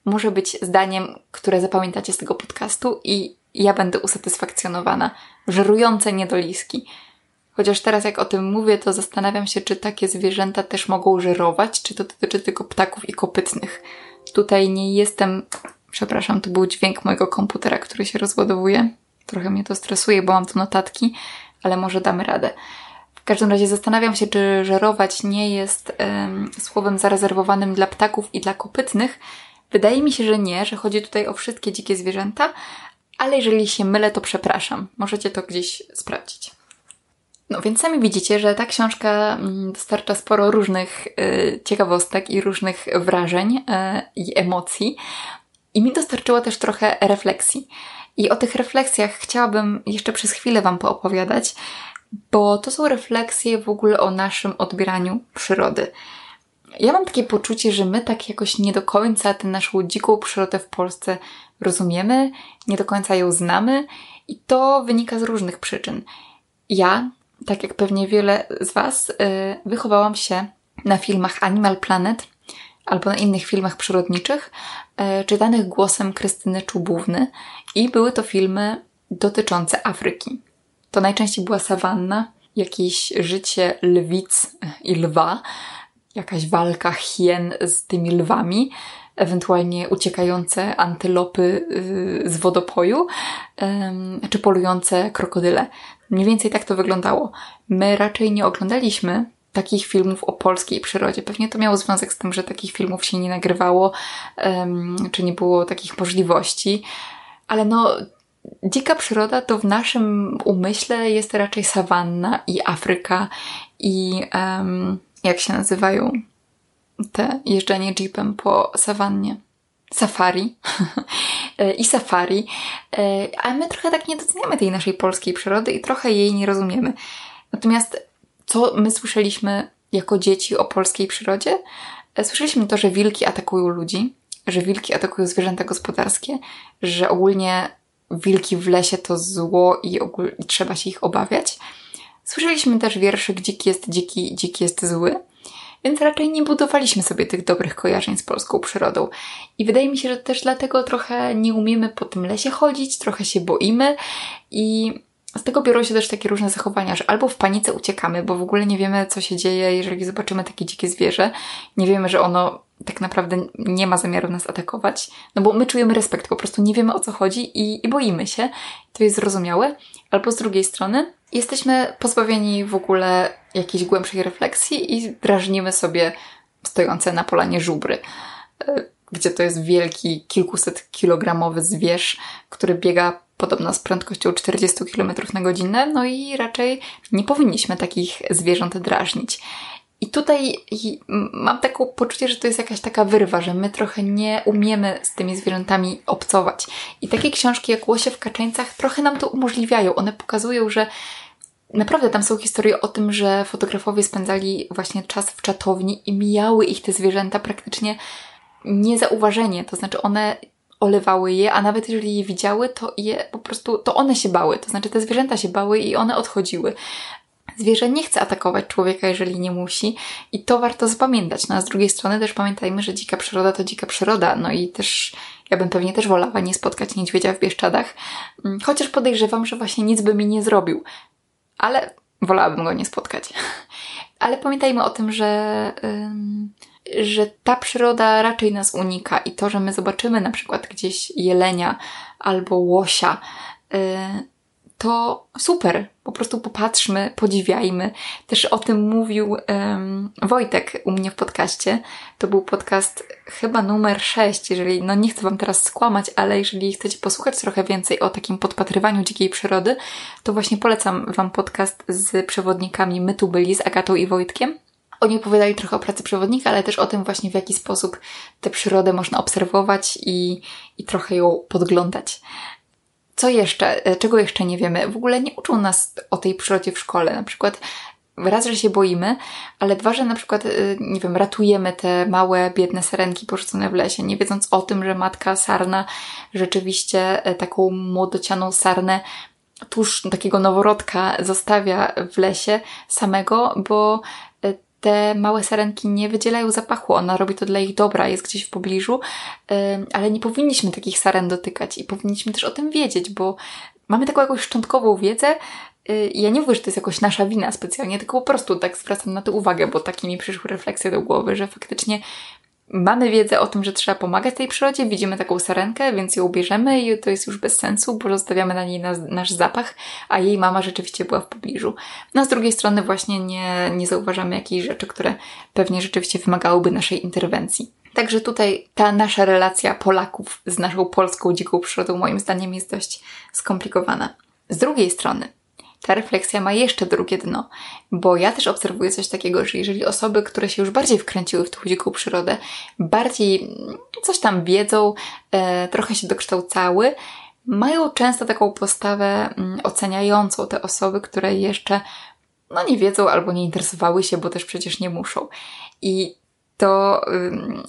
może być zdaniem, które zapamiętacie z tego podcastu i ja będę usatysfakcjonowana. Żerujące niedoliski. Chociaż teraz jak o tym mówię, to zastanawiam się, czy takie zwierzęta też mogą żerować, czy to dotyczy tylko ptaków i kopytnych. Tutaj nie jestem Przepraszam, to był dźwięk mojego komputera, który się rozładowuje. Trochę mnie to stresuje, bo mam tu notatki, ale może damy radę. W każdym razie zastanawiam się, czy żerować nie jest słowem zarezerwowanym dla ptaków i dla kopytnych. Wydaje mi się, że nie, że chodzi tutaj o wszystkie dzikie zwierzęta, ale jeżeli się mylę, to przepraszam. Możecie to gdzieś sprawdzić. No więc sami widzicie, że ta książka mm, dostarcza sporo różnych y, ciekawostek i różnych wrażeń y, i emocji. I mi dostarczyło też trochę refleksji. I o tych refleksjach chciałabym jeszcze przez chwilę Wam poopowiadać, bo to są refleksje w ogóle o naszym odbieraniu przyrody. Ja mam takie poczucie, że my tak jakoś nie do końca tę naszą dziką przyrodę w Polsce rozumiemy, nie do końca ją znamy i to wynika z różnych przyczyn. Ja, tak jak pewnie wiele z Was, y, wychowałam się na filmach Animal Planet albo na innych filmach przyrodniczych, e, czytanych głosem Krystyny Czubówny i były to filmy dotyczące Afryki. To najczęściej była sawanna, jakieś życie lwic i lwa, jakaś walka hien z tymi lwami, ewentualnie uciekające antylopy y, z wodopoju, czy polujące krokodyle. Mniej więcej tak to wyglądało. My raczej nie oglądaliśmy takich filmów o polskiej przyrodzie. Pewnie to miało związek z tym, że takich filmów się nie nagrywało, czy nie było takich możliwości. Ale no, dzika przyroda to w naszym umyśle jest raczej sawanna i Afryka i um, jak się nazywają te jeżdżenie jeepem po sawannie. Safari i safari, e, a my trochę tak nie doceniamy tej naszej polskiej przyrody i trochę jej nie rozumiemy. Natomiast co my słyszeliśmy jako dzieci o polskiej przyrodzie? E, słyszeliśmy to, że wilki atakują ludzi, że wilki atakują zwierzęta gospodarskie, że ogólnie wilki w lesie to zło i, i trzeba się ich obawiać. Słyszeliśmy też wierszyk dziki jest dziki, dziki jest zły, więc raczej nie budowaliśmy sobie tych dobrych kojarzeń z polską przyrodą. I wydaje mi się, że też dlatego trochę nie umiemy po tym lesie chodzić, trochę się boimy i z tego biorą się też takie różne zachowania, że albo w panice uciekamy, bo w ogóle nie wiemy, co się dzieje, jeżeli zobaczymy takie dzikie zwierzę. Nie wiemy, że ono tak naprawdę nie ma zamiaru nas atakować, no bo my czujemy respekt, po prostu nie wiemy o co chodzi i, i boimy się. To jest zrozumiałe. Albo z drugiej strony jesteśmy pozbawieni w ogóle jakiejś głębszej refleksji i drażnimy sobie stojące na polanie żubry e, gdzie to jest wielki, kilkuset kilogramowy zwierz, który biega podobno z prędkością 40 km na godzinę, no i raczej nie powinniśmy takich zwierząt drażnić. I tutaj mam takie poczucie, że to jest jakaś taka wyrwa, że my trochę nie umiemy z tymi zwierzętami obcować. I takie książki jak Łosie w Kaczeńcach trochę nam to umożliwiają. One pokazują, że naprawdę tam są historie o tym, że fotografowie spędzali właśnie czas w czatowni i mijały ich te zwierzęta praktycznie niezauważenie. To znaczy one olewały je, a nawet jeżeli je widziały, to je po prostu, to one się bały. To znaczy te zwierzęta się bały i one odchodziły. Zwierzę nie chce atakować człowieka, jeżeli nie musi, i to warto zapamiętać. No a z drugiej strony też pamiętajmy, że dzika przyroda to dzika przyroda, no i też ja bym pewnie też wolała nie spotkać niedźwiedzia w Bieszczadach, mm, chociaż podejrzewam, że właśnie nic by mi nie zrobił, ale wolałabym go nie spotkać. Ale pamiętajmy o tym, że, że ta przyroda raczej nas unika. I to, że my zobaczymy na przykład gdzieś jelenia albo łosia, y, to super. Po prostu popatrzmy, podziwiajmy. Też o tym mówił um, Wojtek u mnie w podcaście. To był podcast chyba numer 6, jeżeli, no nie chcę Wam teraz skłamać, ale jeżeli chcecie posłuchać trochę więcej o takim podpatrywaniu dzikiej przyrody, to właśnie polecam Wam podcast z przewodnikami My tu byli, z Agatą i Wojtkiem. Oni opowiadali trochę o pracy przewodnika, ale też o tym właśnie, w jaki sposób tę przyrodę można obserwować i, i trochę ją podglądać. Co jeszcze? E, czego jeszcze nie wiemy? W ogóle nie uczą nas o tej przyrodzie w szkole. Na przykład raz, że się boimy, ale dwa, że na przykład, e, nie wiem, ratujemy te małe, biedne sarenki porzucone w lesie, nie wiedząc o tym, że matka sarna rzeczywiście e, taką młodocianą sarnę tuż takiego noworodka zostawia w lesie samego, bo te małe sarenki nie wydzielają zapachu, ona robi to dla ich dobra, jest gdzieś w pobliżu, ale nie powinniśmy takich saren dotykać i powinniśmy też o tym wiedzieć, bo mamy taką jakąś szczątkową wiedzę, y, ja nie mówię, że to jest jakoś nasza wina specjalnie, tylko po prostu tak zwracam na to uwagę, bo takie mi przyszły refleksje do głowy, że faktycznie mamy wiedzę o tym, że trzeba pomagać tej przyrodzie, widzimy taką sarenkę, więc ją bierzemy i to jest już bez sensu, bo zostawiamy na niej nas, nasz zapach, a jej mama rzeczywiście była w pobliżu. No z drugiej strony właśnie nie, nie zauważamy jakichś rzeczy, które pewnie rzeczywiście wymagałyby naszej interwencji. Także tutaj ta nasza relacja Polaków z naszą polską dziką przyrodą moim zdaniem jest dość skomplikowana. Z drugiej strony, ta refleksja ma jeszcze drugie dno, bo ja też obserwuję coś takiego, że jeżeli osoby, które się już bardziej wkręciły w tą dziką przyrodę, bardziej coś tam wiedzą, e, trochę się dokształcały, mają często taką postawę mm, oceniającą te osoby, które jeszcze no nie wiedzą albo nie interesowały się, bo też przecież nie muszą. I to,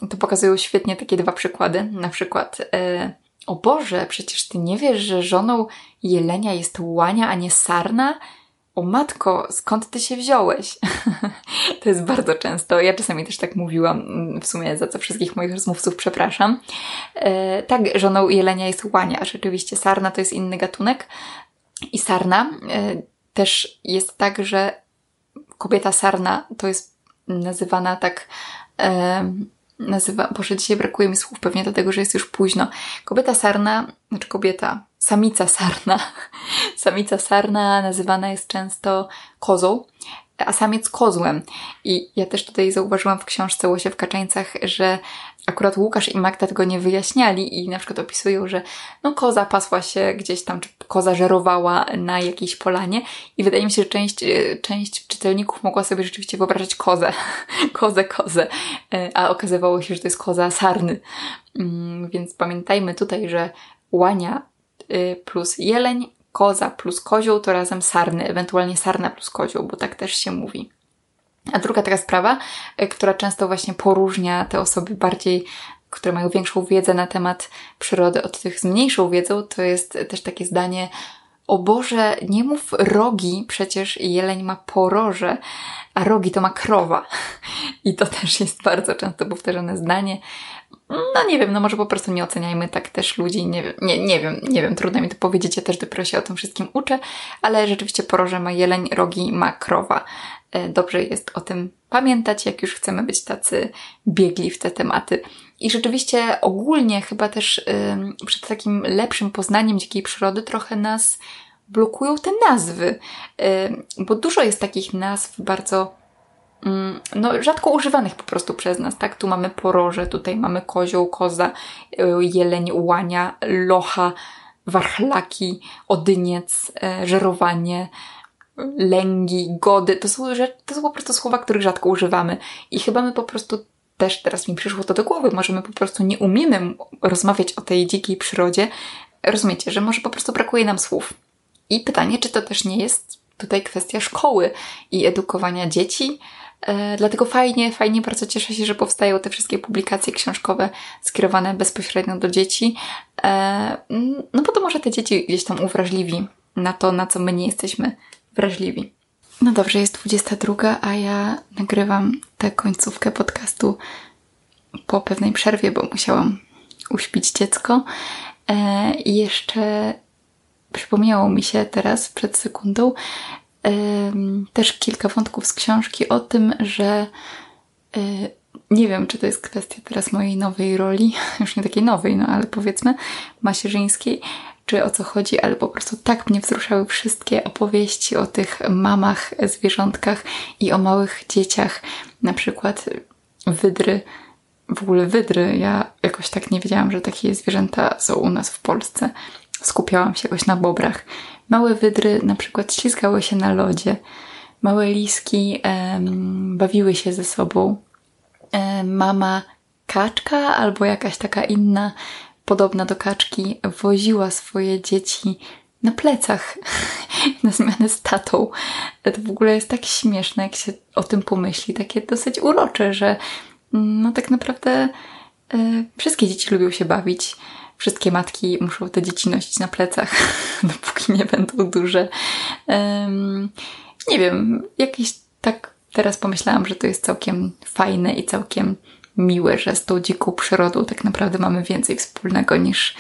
to pokazują świetnie takie dwa przykłady. Na przykład e, o Boże, przecież ty nie wiesz, że żoną jelenia jest łania, a nie sarna? O matko, skąd ty się wziąłeś? to jest bardzo często. Ja czasami też tak mówiłam, w sumie za co wszystkich moich rozmówców przepraszam. E, tak, żoną jelenia jest łania, rzeczywiście sarna to jest inny gatunek. I sarna e, też jest tak, że kobieta sarna to jest nazywana tak. E, nazywa, Boże, dzisiaj brakuje mi słów, pewnie dlatego, że jest już późno. Kobieta sarna, znaczy kobieta, samica sarna, samica sarna nazywana jest często kozą, a samiec kozłem. I ja też tutaj zauważyłam w książce Łosie w Kaczeńcach, że akurat Łukasz i Magda tego nie wyjaśniali i na przykład opisują, że no koza pasła się gdzieś tam, czy koza żerowała na jakiejś polanie i wydaje mi się, że część, e, część czytelników mogła sobie rzeczywiście wyobrażać kozę, kozę, kozę, e, a okazywało się, że to jest koza sarny. Mm, więc pamiętajmy tutaj, że łania e, plus jeleń, koza plus kozioł to razem sarny, ewentualnie sarna plus kozioł, bo tak też się mówi. A druga taka sprawa, e, która często właśnie poróżnia te osoby bardziej, które mają większą wiedzę na temat przyrody od tych z mniejszą wiedzą, to jest też takie zdanie, o Boże, nie mów rogi, przecież jeleń ma poroże, a rogi to ma krowa. I to też jest bardzo często powtarzane zdanie. No nie wiem, no może po prostu nie oceniajmy tak też ludzi, nie nie, nie wiem, nie wiem, trudno mi to powiedzieć, ja też dopiero się o tym wszystkim uczę, ale rzeczywiście poroże ma jeleń, rogi ma krowa. E, dobrze jest o tym pamiętać, jak już chcemy być tacy biegli w te tematy. I rzeczywiście ogólnie chyba też przed takim lepszym poznaniem dzikiej przyrody trochę nas blokują te nazwy, bo dużo jest takich nazw bardzo mm, no, rzadko używanych po prostu przez nas, tak? Tu mamy poroże, tutaj mamy kozioł, koza, y, jeleń, łania, locha, warchlaki, odyniec, e, żerowanie, lęgi, gody. To są, to są po prostu słowa, których rzadko używamy. I chyba my po prostu też teraz mi przyszło to do głowy. Może my po prostu nie umiemy rozmawiać o tej dzikiej przyrodzie. Rozumiecie, że może po prostu brakuje nam słów. I pytanie, czy to też nie jest tutaj kwestia szkoły i edukowania dzieci. E, dlatego fajnie, fajnie bardzo cieszę się, że powstają te wszystkie publikacje książkowe skierowane bezpośrednio do dzieci. E, no bo to może te dzieci gdzieś tam uwrażliwi na to, na co my nie jesteśmy wrażliwi. No dobrze, jest 22, a ja nagrywam tę końcówkę podcastu po pewnej przerwie, bo musiałam uśpić dziecko. E, I jeszcze przypomniało mi się teraz przed sekundą e, też kilka wątków z książki o tym, że e, nie wiem, czy to jest kwestia teraz mojej nowej roli, już nie takiej nowej, no ale powiedzmy macierzyńskiej, czy o co chodzi, ale po prostu tak mnie wzruszały wszystkie opowieści o tych mamach, zwierzątkach i o małych dzieciach, na przykład wydry, w ogóle wydry. Ja jakoś tak nie wiedziałam, że takie zwierzęta są u nas w Polsce. Skupiałam się jakoś na bobrach. Małe wydry na przykład ślizgały się na lodzie. Małe liski em, bawiły się ze sobą. Mama kaczka albo jakaś taka inna podobna do kaczki, woziła swoje dzieci na plecach na zmianę z tatą. To w ogóle jest tak śmieszne, jak się o tym pomyśli, takie dosyć urocze, że no tak naprawdę y, wszystkie dzieci lubią się bawić. Wszystkie matki muszą te dzieci nosić na plecach, dopóki nie będą duże. Nie wiem, jakieś tak teraz pomyślałam, że to jest całkiem fajne i całkiem miłe, że z tą dziką przyrodą tak naprawdę mamy więcej wspólnego niż,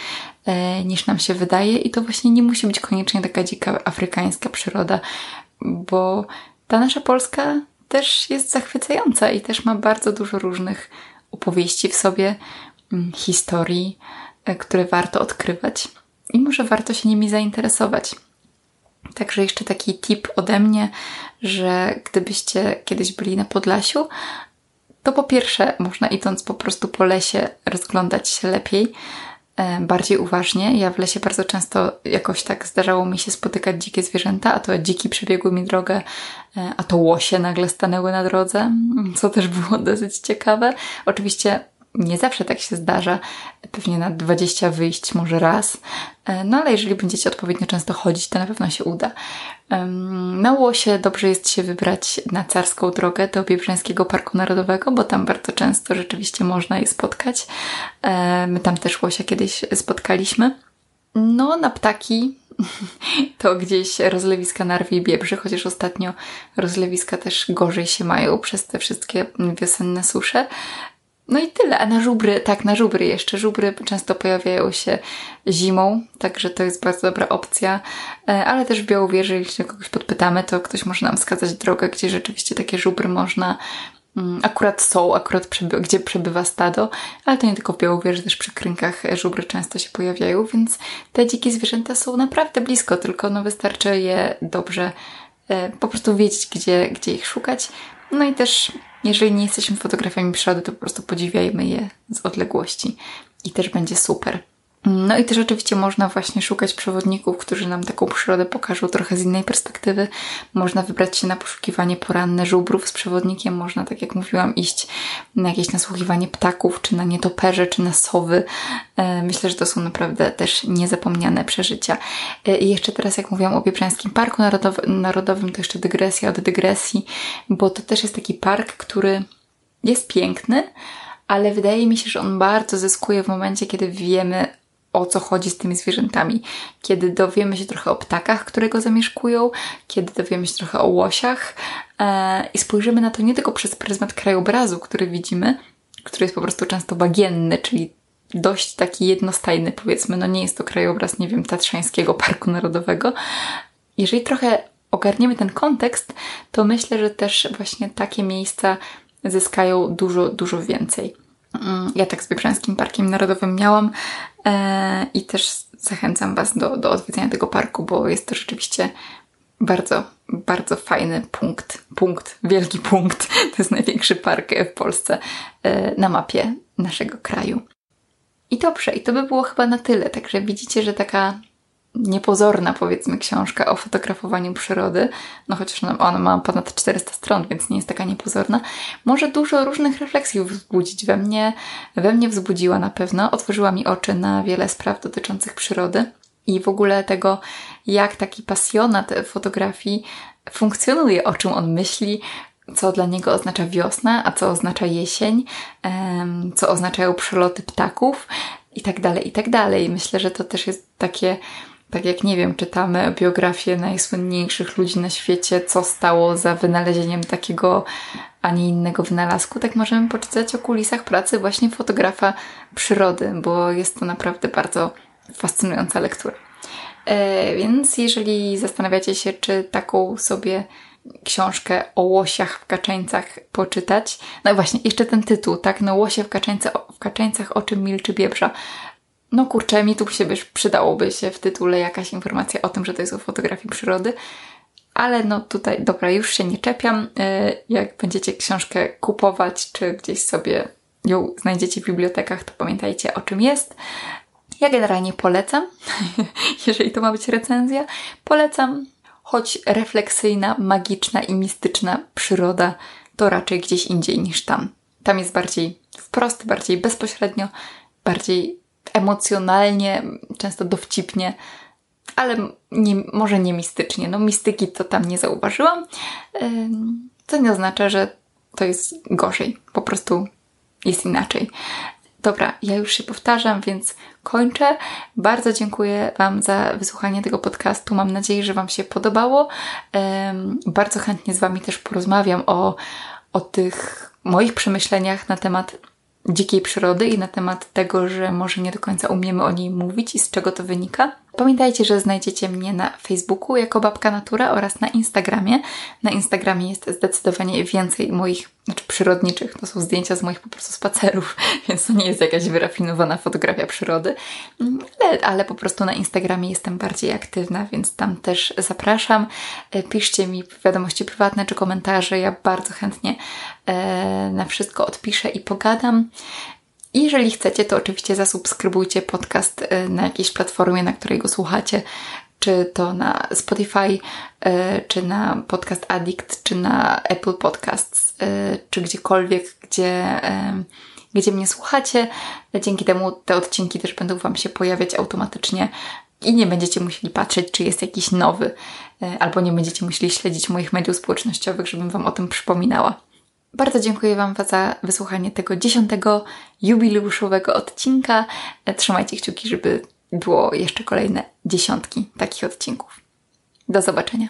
e, niż nam się wydaje i to właśnie nie musi być koniecznie taka dzika afrykańska przyroda, bo ta nasza Polska też jest zachwycająca i też ma bardzo dużo różnych opowieści w sobie, mm, historii, e, które warto odkrywać i może warto się nimi zainteresować. Także jeszcze taki tip ode mnie, że gdybyście kiedyś byli na Podlasiu, to po pierwsze można idąc po prostu po lesie rozglądać się lepiej, e, bardziej uważnie. Ja w lesie bardzo często jakoś tak zdarzało mi się spotykać dzikie zwierzęta, a to dziki przebiegły mi drogę, e, a to łosie nagle stanęły na drodze, co też było dosyć ciekawe. Oczywiście nie zawsze tak się zdarza, pewnie na 20 wyjść może raz, no ale jeżeli będziecie odpowiednio często chodzić, to na pewno się uda. Na Łosie dobrze jest się wybrać na carską drogę do Biebrzańskiego Parku Narodowego, bo tam bardzo często rzeczywiście można je spotkać. E, my tam też Łosia kiedyś spotkaliśmy. No, na ptaki to gdzieś rozlewiska Narwi i Biebrzy, chociaż ostatnio rozlewiska też gorzej się mają przez te wszystkie wiosenne susze. No i tyle. A na żubry, tak, na żubry jeszcze. Żubry często pojawiają się zimą, także to jest bardzo dobra opcja. E, ale też w Białowieży, jeśli kogoś podpytamy, to ktoś może nam wskazać drogę, gdzie rzeczywiście takie żubry można mm, akurat są, akurat gdzie przebywa stado, ale to nie tylko w Białowieży, też przy krynkach żubry często się pojawiają, więc te dzikie zwierzęta są naprawdę blisko, tylko no wystarczy je dobrze e, po prostu wiedzieć, gdzie, gdzie ich szukać. No i też jeżeli nie jesteśmy fotografami przyrody, to po prostu podziwiajmy je z odległości i też będzie super. No i też oczywiście można właśnie szukać przewodników, którzy nam taką przyrodę pokażą trochę z innej perspektywy. Można wybrać się na poszukiwanie poranne żubrów z przewodnikiem. Można, tak jak mówiłam, iść na jakieś nasłuchiwanie ptaków, czy na nietoperze, czy na sowy. E, myślę, że to są naprawdę też niezapomniane przeżycia. E, I jeszcze teraz, jak mówiłam o Biebrzańskim Parku Narodowym, to jeszcze dygresja od dygresji, bo to też jest taki park, który jest piękny, ale wydaje mi się, że on bardzo zyskuje w momencie, kiedy wiemy o co chodzi z tymi zwierzętami. Kiedy dowiemy się trochę o ptakach, które go zamieszkują, kiedy dowiemy się trochę o łosiach e, i spojrzymy na to nie tylko przez pryzmat krajobrazu, który widzimy, który jest po prostu często bagienny, czyli dość taki jednostajny, powiedzmy, no nie jest to krajobraz, nie wiem, Tatrzańskiego Parku Narodowego. Jeżeli trochę ogarniemy ten kontekst, to myślę, że też właśnie takie miejsca zyskają dużo, dużo więcej. Mm, ja tak z Biebrzańskim Parkiem Narodowym miałam i też zachęcam Was do, do odwiedzenia tego parku, bo jest to rzeczywiście bardzo, bardzo fajny punkt. Punkt, wielki punkt. To jest największy park w Polsce e, na mapie naszego kraju. I dobrze, i to by było chyba na tyle. Także widzicie, że taka niepozorna, powiedzmy, książka o fotografowaniu przyrody, no chociaż ona ma ponad 400 stron, więc nie jest taka niepozorna, może dużo różnych refleksji wzbudzić we mnie. We mnie wzbudziła na pewno, otworzyła mi oczy na wiele spraw dotyczących przyrody i w ogóle tego, jak taki pasjonat fotografii funkcjonuje, o czym on myśli, co dla niego oznacza wiosna, a co oznacza jesień, co oznaczają przeloty ptaków i tak dalej, i tak dalej. Myślę, że to też jest takie, tak jak nie wiem, czytamy biografię najsłynniejszych ludzi na świecie, co stało za wynalezieniem takiego, a nie innego wynalazku, tak możemy poczytać o kulisach pracy właśnie fotografa przyrody, bo jest to naprawdę bardzo fascynująca lektura. E, więc jeżeli zastanawiacie się, czy taką sobie książkę o łosiach w kaczeńcach poczytać. No właśnie, jeszcze ten tytuł, tak? No łosie w, kaczeńce, w kaczeńcach o czym milczy biebrza. No kurczę, mi tu się wiesz, przydałoby się w tytule jakaś informacja o tym, że to jest o fotografii przyrody. Ale no tutaj, dobra, już się nie czepiam. E, jak będziecie książkę kupować, czy gdzieś sobie ją znajdziecie w bibliotekach, to pamiętajcie o czym jest. Ja generalnie polecam, jeżeli to ma być recenzja, polecam choć refleksyjna, magiczna i mistyczna przyroda to raczej gdzieś indziej niż tam. Tam jest bardziej wprost, bardziej bezpośrednio, bardziej emocjonalnie, często dowcipnie, ale nie, może nie mistycznie. No, mistyki to tam nie zauważyłam, co nie oznacza, że to jest gorzej. Po prostu jest inaczej. Dobra, ja już się powtarzam, więc kończę. Bardzo dziękuję Wam za wysłuchanie tego podcastu. Mam nadzieję, że Wam się podobało. Bardzo chętnie z Wami też porozmawiam o, o tych moich przemyśleniach na temat dzikiej przyrody i na temat tego, że może nie do końca umiemy o niej mówić i z czego to wynika. Pamiętajcie, że znajdziecie mnie na Facebooku jako Babka Natura oraz na Instagramie. Na Instagramie jest zdecydowanie więcej moich, znaczy przyrodniczych, to są zdjęcia z moich po prostu spacerów, więc to nie jest jakaś wyrafinowana fotografia przyrody, ale, ale po prostu na Instagramie jestem bardziej aktywna, więc tam też zapraszam. E, piszcie mi wiadomości prywatne czy komentarze, ja bardzo chętnie e, na wszystko odpiszę i pogadam. I jeżeli chcecie, to oczywiście zasubskrybujcie podcast y, na jakiejś platformie, na której go słuchacie, czy to na Spotify, y, czy na Podcast Addict, czy na Apple Podcasts, y, czy gdziekolwiek, gdzie, gdzie mnie słuchacie. Dzięki temu te odcinki też będą Wam się pojawiać automatycznie i nie będziecie musieli patrzeć, czy jest jakiś nowy, albo nie będziecie musieli śledzić moich mediów społecznościowych, żebym Wam o tym przypominała. Bardzo dziękuję Wam za wysłuchanie tego dziesiątego jubileuszowego odcinka. Trzymajcie kciuki, żeby było jeszcze kolejne dziesiątki takich odcinków. Do zobaczenia.